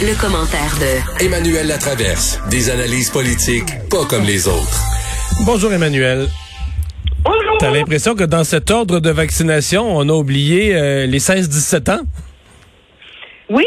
Le, commentaire de Emmanuel Latraverse. Des analyses politiques pas comme les autres. Bonjour Emmanuel. Bonjour. T'as l'impression que dans cet ordre de vaccination, on a oublié euh, les 16-17 ans? Oui.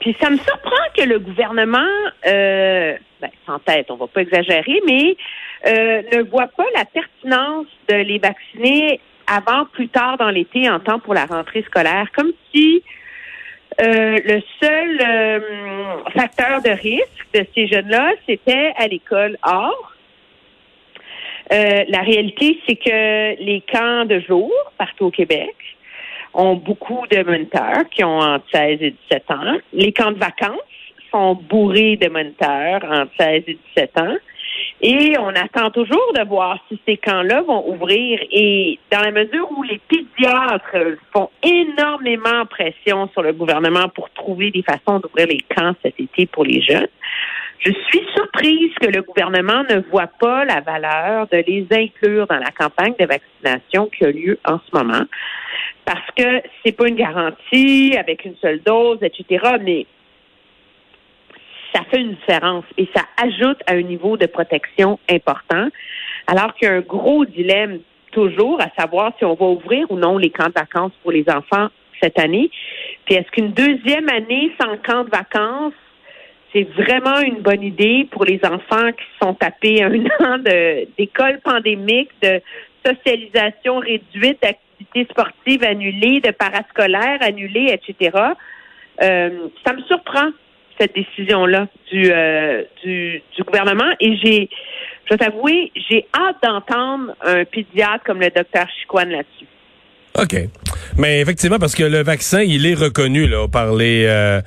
Puis ça me surprend que le gouvernement, euh, ben, sans tête, on va pas exagérer, mais euh, ne voit pas la pertinence de les vacciner avant, plus tard dans l'été, en temps pour la rentrée scolaire, comme si euh, le seul euh, facteur de risque de ces jeunes-là, c'était à l'école. Or, euh, la réalité, c'est que les camps de jour, partout au Québec, ont beaucoup de moniteurs qui ont entre 16 et 17 ans. Les camps de vacances sont bourrés de moniteurs entre 16 et 17 ans. Et on attend toujours de voir si ces camps-là vont ouvrir. Et dans la mesure où les pédiatres font énormément pression sur le gouvernement pour trouver des façons d'ouvrir les camps cet été pour les jeunes, je suis surprise que le gouvernement ne voit pas la valeur de les inclure dans la campagne de vaccination qui a lieu en ce moment. Parce que c'est pas une garantie avec une seule dose, etc. Mais ça fait une différence et ça ajoute à un niveau de protection important. Alors qu'il y a un gros dilemme toujours à savoir si on va ouvrir ou non les camps de vacances pour les enfants cette année. Puis est-ce qu'une deuxième année sans camp de vacances, c'est vraiment une bonne idée pour les enfants qui sont tapés un an d'école pandémique, de socialisation réduite, d'activités sportives annulées, de parascolaires annulées, etc. Euh, ça me surprend cette décision-là du, euh, du, du gouvernement et j'ai, je vais t'avouer, j'ai hâte d'entendre un pédiatre comme le docteur Chiquan là-dessus. OK. Mais effectivement, parce que le vaccin, il est reconnu là, par les... Euh,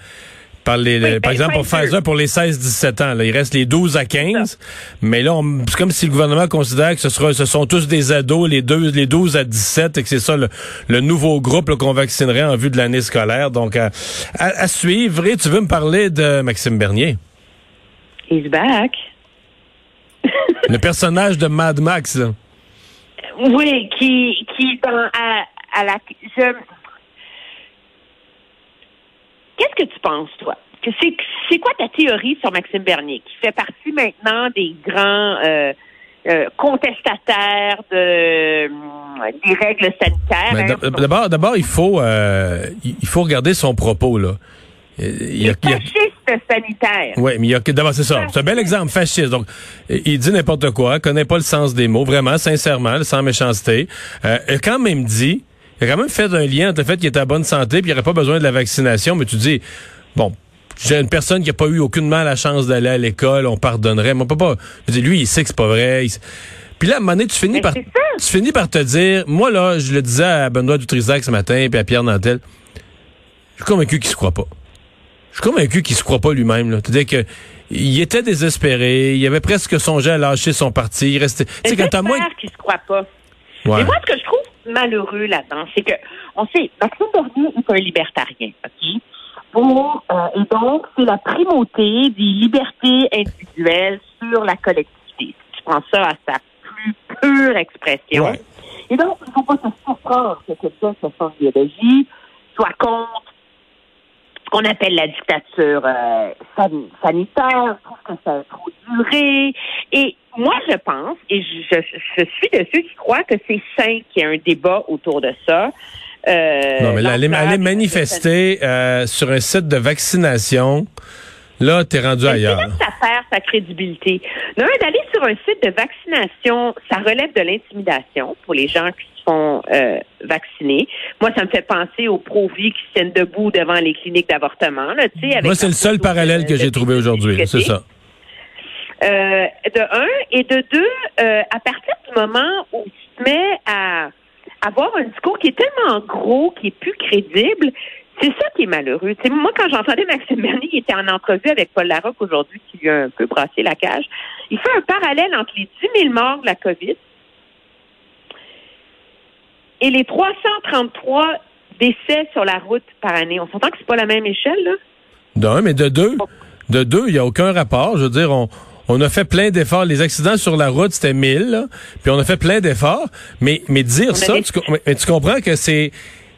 par, les, Oui, par ben, exemple, pour Pfizer. Pour les 16-17 ans, là, il reste les 12 à 15. Mais là, c'est comme si le gouvernement considère que ce, sera, ce sont tous des ados, les, deux, les 12 à 17, et que c'est ça le, le nouveau groupe là, qu'on vaccinerait en vue de l'année scolaire. Donc, à, à- à suivre. Et tu veux me parler de Maxime Bernier, He's back. le personnage de Mad Max. Là. Oui, qui, qui dans, à, à la, je, qu'est-ce que tu penses, toi? C'est, quoi ta théorie sur Maxime Bernier, qui fait partie maintenant des grands euh, euh, contestataires de, euh, des règles sanitaires? Hein? D'abord, d'abord, il faut, euh, il faut regarder son propos là. Il y a- fasciste sanitaire. Oui, mais il y a d'abord c'est ça. C'est un bel exemple fasciste. Donc, il dit n'importe quoi, connaît pas le sens des mots, vraiment, sincèrement, sans méchanceté. Euh, il a quand même dit, il a quand même fait un lien entre le fait qu'il était en bonne santé, puis il n'aurait pas besoin de la vaccination. Mais tu dis, bon, j'ai une personne qui a pas eu aucunement la chance d'aller à l'école, on pardonnerait. Peut pas. Je dis, lui, il sait que c'est pas vrai. Il- Puis là, à un moment donné, tu finis Mais par, c'est tu finis par te dire, moi là, je le disais à Benoît Dutrisac ce matin, puis à Pierre Nantel, je suis convaincu qu'il se croit pas. Je suis convaincu qu'il se croit pas lui-même. C'est-à-dire que il était désespéré, il avait presque songé à lâcher son parti. Il restait. Sais, quand t'as moins. J'espère qu'il se croit pas. Ouais. Et moi, ce que je trouve malheureux là-dedans, c'est que, on sait, Maxime Bernier est un libertarien, OK? Pour, euh, et donc, c'est la primauté des libertés individuelles sur la collectivité. Tu prends ça à sa plus pure expression. Ouais. Et donc, il ne faut pas se surprendre que quelqu'un a son idéologie soit contre ce qu'on appelle la dictature euh, san- sanitaire, trouve que ça a trop duré. Et moi, je pense, et je, je- je suis de ceux qui croient que c'est sain qu'il y ait un débat autour de ça. Euh, Non, mais là, aller, aller manifester euh, sur un site de vaccination, là, t'es rendu ailleurs. C'est là que ça perd sa crédibilité. Non, d'aller sur un site de vaccination, ça relève de l'intimidation pour les gens qui se font euh, vacciner. Moi, ça me fait penser aux pro-vie qui se tiennent debout devant les cliniques d'avortement. Là, tu sais, avec Moi, c'est le seul parallèle que j'ai trouvé aujourd'hui. C'est ça. Euh, de un. Et de deux, euh, à partir du moment où tu te mets à avoir un discours qui est tellement gros, qui est plus crédible, C'est ça qui est malheureux. C'est moi, quand j'entendais Maxime Bernier, il était en entrevue avec Paul Larocque aujourd'hui, qui lui a un peu brassé la cage. Il fait un parallèle entre les 10 000 morts de la COVID et les 333 décès sur la route par année. On s'entend que c'est pas la même échelle, là? D'un, mais de deux. De deux, il n'y a aucun rapport. Je veux dire, on, on a fait plein d'efforts. Les accidents sur la route, c'était 1000, là, puis on a fait plein d'efforts. Mais, mais dire ça, tu, mais tu comprends que c'est...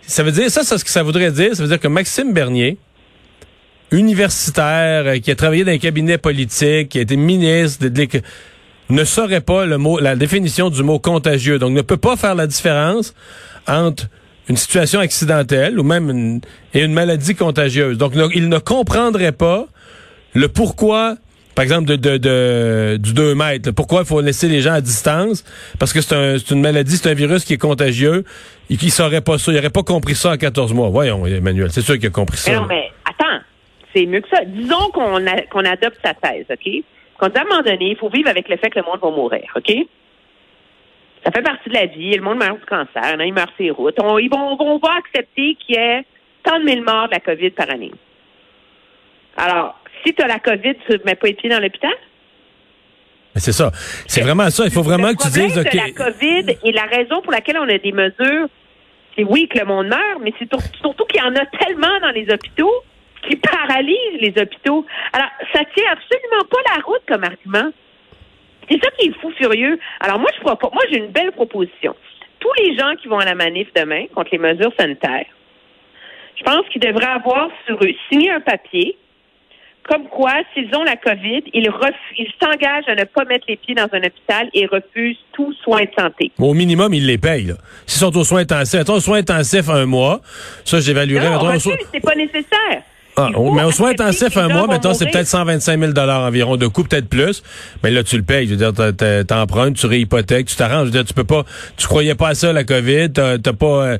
Ça veut dire, ça, c'est ce que ça voudrait dire. Ça veut dire que Maxime Bernier, universitaire, euh, qui a travaillé dans un cabinet politique, qui a été ministre, de, ne saurait pas le mot, la définition du mot contagieux. Donc, ne peut pas faire la différence entre une situation accidentelle ou même une, et une maladie contagieuse. Donc, il ne comprendrait pas le pourquoi par exemple, de, du 2 mètres. Pourquoi il faut laisser les gens à distance? Parce que c'est un, une maladie, c'est un virus qui est contagieux et qui saurait pas ça. Il n'aurait pas compris ça en 14 mois. Voyons, Emmanuel, c'est sûr qu'il a compris ça. Non, mais attends, c'est mieux que ça. Disons qu'on adopte sa thèse, OK? Qu'on dit à un moment donné, il faut vivre avec le fait que le monde va mourir, OK? Ça fait partie de la vie. Le monde meurt du cancer. il meurt ses routes. On, ils vont, on va accepter qu'il y ait tant de mille morts de la COVID par année. Alors, si tu as la COVID, tu ne mets pas les pieds dans l'hôpital? C'est ça. C'est vraiment ça. Il faut vraiment que tu dises. OK. la COVID et la raison pour laquelle on a des mesures, c'est oui que le monde meurt, mais c'est surtout qu'il y en a tellement dans les hôpitaux qui paralysent les hôpitaux. Alors, ça tient absolument pas la route comme argument. C'est ça qui est fou furieux. Alors, moi, je crois pas. Moi, j'ai une belle proposition. Tous les gens qui vont à la manif demain contre les mesures sanitaires, je pense qu'ils devraient avoir sur eux signé un papier comme quoi, s'ils ont la COVID, ils s'engagent à ne pas mettre les pieds dans un hôpital et refusent tout soin de santé. Au minimum, ils les payent. S'ils sont aux soins intensifs, mettons, aux soins intensifs un mois, ça, j'évaluerais. Non, c'est pas nécessaire. Ah, mais aux soins intensifs un mois, mettons, c'est peut-être 125 000 environ de coût, peut-être plus. Mais là, tu le payes. Je veux dire, t'empruntes, tu réhypothèques, tu t'arranges. Je veux dire, tu peux pas, tu croyais pas à ça, la COVID, t'as pas... Euh,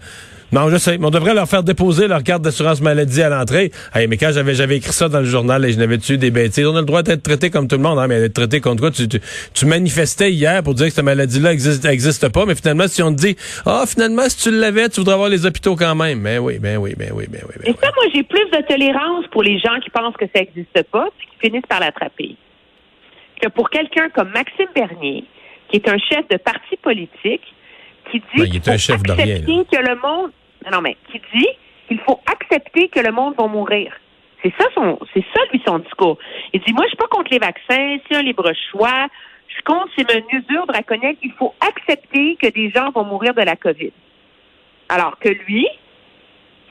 non, je sais. Mais on devrait leur faire déposer leur carte d'assurance maladie à l'entrée. Hey, mais quand j'avais j'avais écrit ça dans le journal et je n'avais tué des bêtises, on a le droit d'être traité comme tout le monde, hein, mais d'être traité contre quoi? Tu, tu, manifestais hier pour dire que cette maladie-là existe, existe pas, mais finalement, si on te dit, ah, finalement, si tu l'avais, tu voudrais avoir les hôpitaux quand même. Ben oui, ben oui, ben oui, ben oui. Ben et ça, moi, j'ai plus de tolérance pour les gens qui pensent que ça n'existe pas, puis qui finissent par l'attraper. Que pour quelqu'un comme Maxime Bernier, qui est un chef de parti politique, qui dit ben, il est un chef de rien, que le monde non, mais qui dit qu'il faut accepter que le monde va mourir. C'est ça son, c'est ça lui son discours. Il dit, moi, je suis pas contre les vaccins, c'est un libre choix. Je compte ces mesures draconiennes. Il faut accepter que des gens vont mourir de la COVID. Alors que lui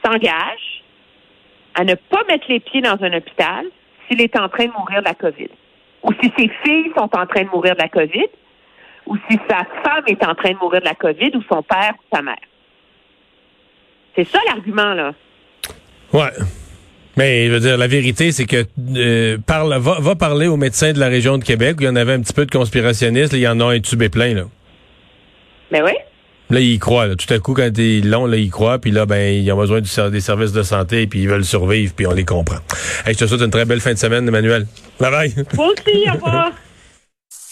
s'engage à ne pas mettre les pieds dans un hôpital s'il est en train de mourir de la COVID. Ou si ses filles sont en train de mourir de la COVID, ou si sa femme est en train de mourir de la COVID, ou son père ou sa mère. C'est ça l'argument, là. Ouais. Mais je veux dire, la vérité, c'est que euh, parle, va, parler aux médecins de la région de Québec où il y en avait un petit peu de conspirationnistes. il y en a un tubé plein, là. Ben oui. Là, ils croient. Tout à coup, quand ils l'ont, là, ils croient. Puis là, ben, ils ont besoin du, des services de santé, puis ils veulent survivre, puis on les comprend. Hey, je te souhaite une très belle fin de semaine, Emmanuel. Bye bye. Vous aussi, au revoir.